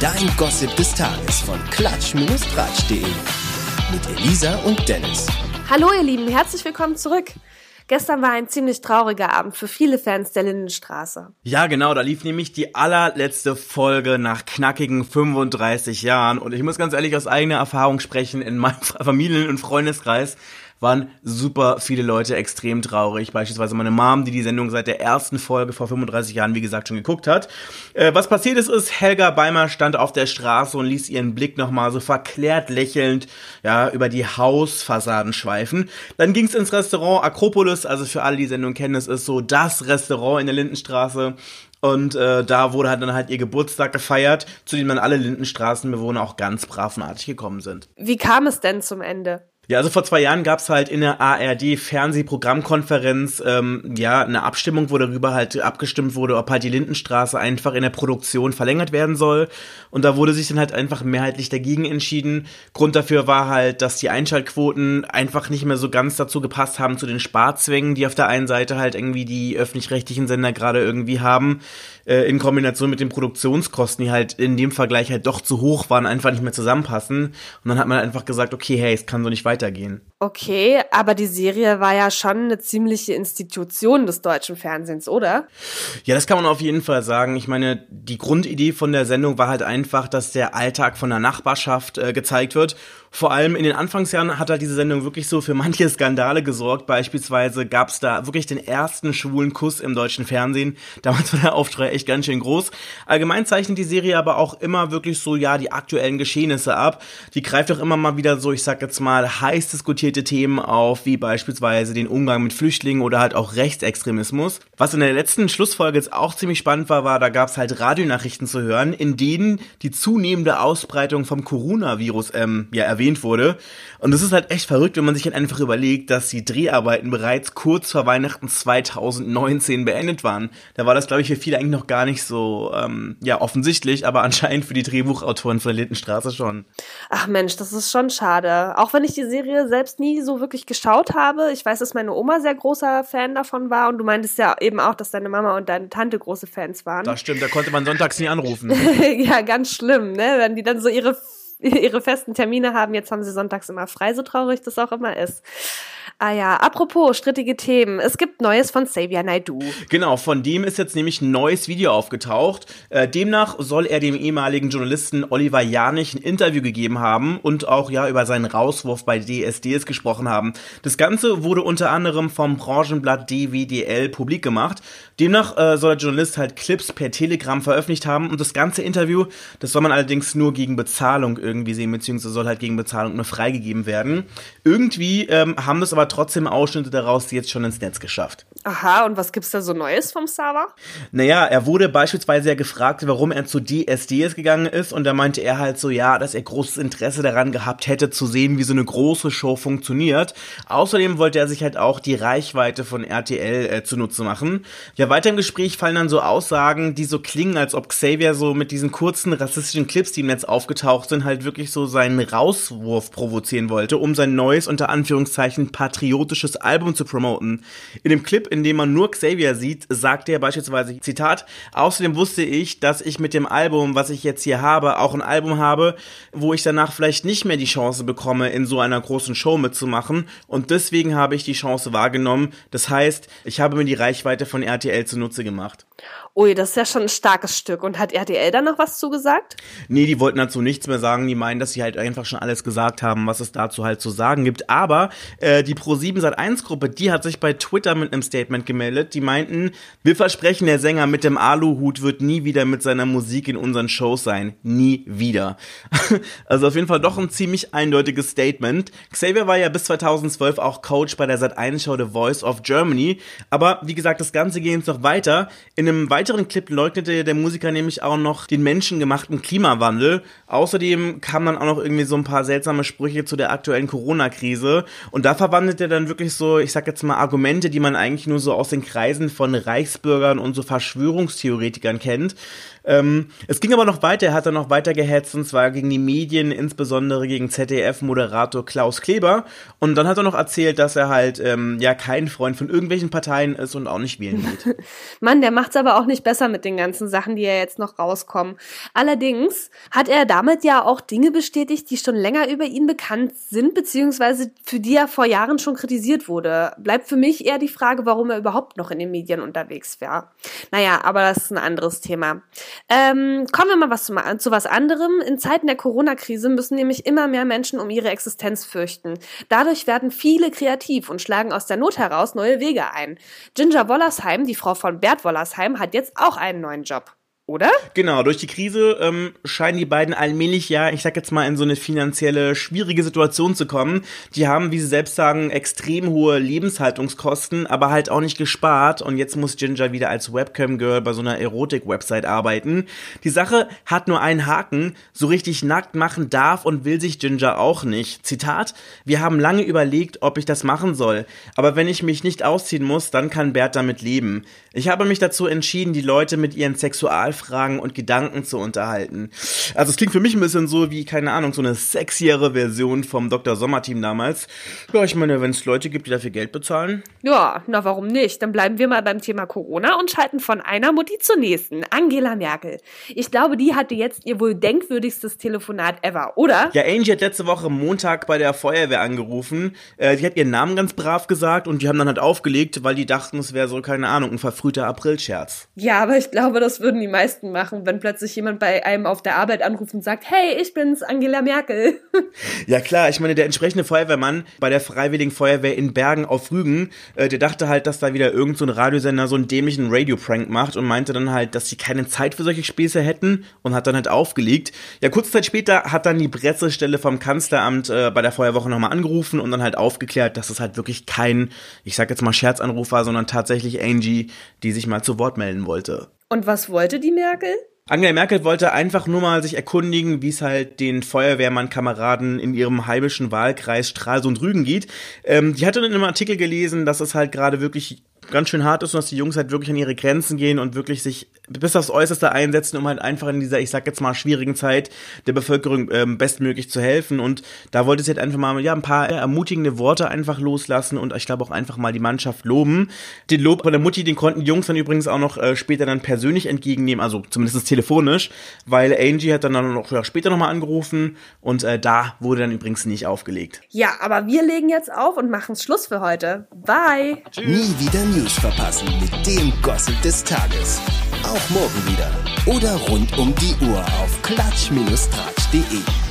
Dein Gossip des Tages von klatsch-tratsch.de. Mit Elisa und Dennis. Hallo ihr Lieben, herzlich willkommen zurück. Gestern war ein ziemlich trauriger Abend für viele Fans der Lindenstraße. Ja, genau, da lief nämlich die allerletzte Folge nach knackigen 35 Jahren. Und ich muss ganz ehrlich aus eigener Erfahrung sprechen, in meinem Familien- und Freundeskreis waren super viele Leute extrem traurig. Beispielsweise meine Mom, die die Sendung seit der ersten Folge vor 35 Jahren, wie gesagt, schon geguckt hat. Äh, was passiert ist, ist, Helga Beimer stand auf der Straße und ließ ihren Blick nochmal so verklärt lächelnd, ja, über die Hausfassaden schweifen. Dann ging es ins Restaurant Akropolis, also für alle, die Sendung kennen, es ist so das Restaurant in der Lindenstraße. Und äh, da wurde halt dann halt ihr Geburtstag gefeiert, zu dem dann alle Lindenstraßenbewohner auch ganz brav und artig gekommen sind. Wie kam es denn zum Ende? Ja, also vor zwei Jahren gab's halt in der ARD Fernsehprogrammkonferenz ähm, ja eine Abstimmung, wo darüber halt abgestimmt wurde, ob halt die Lindenstraße einfach in der Produktion verlängert werden soll. Und da wurde sich dann halt einfach mehrheitlich dagegen entschieden. Grund dafür war halt, dass die Einschaltquoten einfach nicht mehr so ganz dazu gepasst haben zu den Sparzwängen, die auf der einen Seite halt irgendwie die öffentlich-rechtlichen Sender gerade irgendwie haben äh, in Kombination mit den Produktionskosten, die halt in dem Vergleich halt doch zu hoch waren, einfach nicht mehr zusammenpassen. Und dann hat man einfach gesagt, okay, hey, es kann so nicht weitergehen. Okay, aber die Serie war ja schon eine ziemliche Institution des deutschen Fernsehens, oder? Ja, das kann man auf jeden Fall sagen. Ich meine, die Grundidee von der Sendung war halt einfach, dass der Alltag von der Nachbarschaft äh, gezeigt wird vor allem in den Anfangsjahren hat halt diese Sendung wirklich so für manche Skandale gesorgt. Beispielsweise gab es da wirklich den ersten schwulen Kuss im deutschen Fernsehen. Damals war der Aufschrei echt ganz schön groß. Allgemein zeichnet die Serie aber auch immer wirklich so, ja, die aktuellen Geschehnisse ab. Die greift auch immer mal wieder so, ich sag jetzt mal, heiß diskutierte Themen auf, wie beispielsweise den Umgang mit Flüchtlingen oder halt auch Rechtsextremismus. Was in der letzten Schlussfolge jetzt auch ziemlich spannend war, war, da gab es halt Radionachrichten zu hören, in denen die zunehmende Ausbreitung vom Coronavirus ähm, ja, erwähnt wurde. Und es ist halt echt verrückt, wenn man sich halt einfach überlegt, dass die Dreharbeiten bereits kurz vor Weihnachten 2019 beendet waren. Da war das, glaube ich, für viele eigentlich noch gar nicht so ähm, ja offensichtlich, aber anscheinend für die Drehbuchautoren von der Lindenstraße schon. Ach Mensch, das ist schon schade. Auch wenn ich die Serie selbst nie so wirklich geschaut habe. Ich weiß, dass meine Oma sehr großer Fan davon war und du meintest ja eben auch, dass deine Mama und deine Tante große Fans waren. Das stimmt, da konnte man sonntags nie anrufen. ja, ganz schlimm, ne? Wenn die dann so ihre ihre festen Termine haben. Jetzt haben sie sonntags immer frei, so traurig das auch immer ist. Ah ja, apropos strittige Themen. Es gibt Neues von Xavier Naidu. Genau, von dem ist jetzt nämlich ein neues Video aufgetaucht. Äh, demnach soll er dem ehemaligen Journalisten Oliver Janich ein Interview gegeben haben und auch ja über seinen Rauswurf bei DSDS gesprochen haben. Das Ganze wurde unter anderem vom Branchenblatt DWDL publik gemacht. Demnach äh, soll der Journalist halt Clips per Telegram veröffentlicht haben und das ganze Interview, das soll man allerdings nur gegen Bezahlung irgendwie sehen, beziehungsweise soll halt gegen Bezahlung nur freigegeben werden. Irgendwie ähm, haben das aber trotzdem Ausschnitte daraus jetzt schon ins Netz geschafft. Aha, und was gibt's da so Neues vom Server? Naja, er wurde beispielsweise ja gefragt, warum er zu DSDS gegangen ist und da meinte er halt so, ja, dass er großes Interesse daran gehabt hätte, zu sehen, wie so eine große Show funktioniert. Außerdem wollte er sich halt auch die Reichweite von RTL äh, zunutze machen. Ja, weiter im Gespräch fallen dann so Aussagen, die so klingen, als ob Xavier so mit diesen kurzen rassistischen Clips, die im Netz aufgetaucht sind, halt wirklich so seinen Rauswurf provozieren wollte, um sein neues, unter Anführungszeichen, patriotisches Album zu promoten. In dem Clip, in dem man nur Xavier sieht, sagt er beispielsweise, Zitat, außerdem wusste ich, dass ich mit dem Album, was ich jetzt hier habe, auch ein Album habe, wo ich danach vielleicht nicht mehr die Chance bekomme, in so einer großen Show mitzumachen und deswegen habe ich die Chance wahrgenommen. Das heißt, ich habe mir die Reichweite von RTL zunutze gemacht. Ui, das ist ja schon ein starkes Stück. Und hat RTL da noch was zugesagt? Nee, die wollten dazu nichts mehr sagen. Die meinen, dass sie halt einfach schon alles gesagt haben, was es dazu halt zu sagen gibt. Aber äh, die Pro7 Sat1 Gruppe, die hat sich bei Twitter mit einem Statement gemeldet. Die meinten, wir versprechen, der Sänger mit dem Aluhut wird nie wieder mit seiner Musik in unseren Shows sein. Nie wieder. also auf jeden Fall doch ein ziemlich eindeutiges Statement. Xavier war ja bis 2012 auch Coach bei der Sat1 Show The Voice of Germany. Aber wie gesagt, das Ganze geht jetzt noch weiter. In einem weiteren Clip leugnete der Musiker nämlich auch noch den menschengemachten Klimawandel. Außerdem kamen dann auch noch irgendwie so ein paar seltsame Sprüche zu der aktuellen Corona-Krise. Und da verwandelt er dann wirklich so, ich sag jetzt mal, Argumente, die man eigentlich nur so aus den Kreisen von Reichsbürgern und so Verschwörungstheoretikern kennt. Ähm, es ging aber noch weiter, er hat dann noch weiter gehetzt, und zwar gegen die Medien, insbesondere gegen ZDF-Moderator Klaus Kleber. Und dann hat er noch erzählt, dass er halt ähm, ja kein Freund von irgendwelchen Parteien ist und auch nicht wählen wird. Mann, der macht's aber auch nicht besser mit den ganzen Sachen, die ja jetzt noch rauskommen. Allerdings hat er damit ja auch Dinge bestätigt, die schon länger über ihn bekannt sind, beziehungsweise für die er vor Jahren schon kritisiert wurde. Bleibt für mich eher die Frage, warum er überhaupt noch in den Medien unterwegs wäre. Naja, aber das ist ein anderes Thema. Ähm, kommen wir mal was zu, zu was anderem. In Zeiten der Corona-Krise müssen nämlich immer mehr Menschen um ihre Existenz fürchten. Dadurch werden viele kreativ und schlagen aus der Not heraus neue Wege ein. Ginger Wollersheim, die Frau von Bert Wollersheim, hat jetzt auch einen neuen Job oder? Genau, durch die Krise ähm, scheinen die beiden allmählich ja, ich sag jetzt mal, in so eine finanzielle schwierige Situation zu kommen. Die haben, wie sie selbst sagen, extrem hohe Lebenshaltungskosten, aber halt auch nicht gespart und jetzt muss Ginger wieder als Webcam-Girl bei so einer Erotik-Website arbeiten. Die Sache hat nur einen Haken, so richtig nackt machen darf und will sich Ginger auch nicht. Zitat, wir haben lange überlegt, ob ich das machen soll, aber wenn ich mich nicht ausziehen muss, dann kann Bert damit leben. Ich habe mich dazu entschieden, die Leute mit ihren Sexual Fragen und Gedanken zu unterhalten. Also es klingt für mich ein bisschen so wie, keine Ahnung, so eine sexiere Version vom Dr. Sommer-Team damals. Ja, ich meine, wenn es Leute gibt, die dafür Geld bezahlen. Ja, na warum nicht? Dann bleiben wir mal beim Thema Corona und schalten von einer Mutti zur nächsten. Angela Merkel. Ich glaube, die hatte jetzt ihr wohl denkwürdigstes Telefonat ever, oder? Ja, Angie hat letzte Woche Montag bei der Feuerwehr angerufen. Äh, die hat ihren Namen ganz brav gesagt und die haben dann halt aufgelegt, weil die dachten, es wäre so, keine Ahnung, ein verfrühter Aprilscherz. Ja, aber ich glaube, das würden die meisten meisten machen, wenn plötzlich jemand bei einem auf der Arbeit anruft und sagt, hey, ich bin's, Angela Merkel. Ja klar, ich meine, der entsprechende Feuerwehrmann bei der Freiwilligen Feuerwehr in Bergen auf Rügen, äh, der dachte halt, dass da wieder irgendein so Radiosender so einen dämlichen Radio-Prank macht und meinte dann halt, dass sie keine Zeit für solche Späße hätten und hat dann halt aufgelegt. Ja, kurze Zeit später hat dann die Pressestelle vom Kanzleramt äh, bei der Feuerwoche nochmal angerufen und dann halt aufgeklärt, dass es halt wirklich kein, ich sag jetzt mal Scherzanruf war, sondern tatsächlich Angie, die sich mal zu Wort melden wollte. Und was wollte die Merkel? Angela Merkel wollte einfach nur mal sich erkundigen, wie es halt den Feuerwehrmann-Kameraden in ihrem heimischen Wahlkreis Stralsund-Rügen geht. Ähm, die hatte in einem Artikel gelesen, dass es halt gerade wirklich ganz schön hart ist und dass die Jungs halt wirklich an ihre Grenzen gehen und wirklich sich bis aufs Äußerste einsetzen, um halt einfach in dieser, ich sag jetzt mal, schwierigen Zeit der Bevölkerung ähm, bestmöglich zu helfen. Und da wollte sie halt einfach mal ja, ein paar ermutigende Worte einfach loslassen und ich glaube auch einfach mal die Mannschaft loben. Den Lob von der Mutti, den konnten die Jungs dann übrigens auch noch äh, später dann persönlich entgegennehmen, also zumindest telefonisch, weil Angie hat dann, dann noch ja, später nochmal angerufen und äh, da wurde dann übrigens nicht aufgelegt. Ja, aber wir legen jetzt auf und machen Schluss für heute. Bye! Tschüss. Nie wieder News verpassen mit dem Gossip des Tages. Auch morgen wieder. Oder rund um die Uhr auf klatsch-tratsch.de.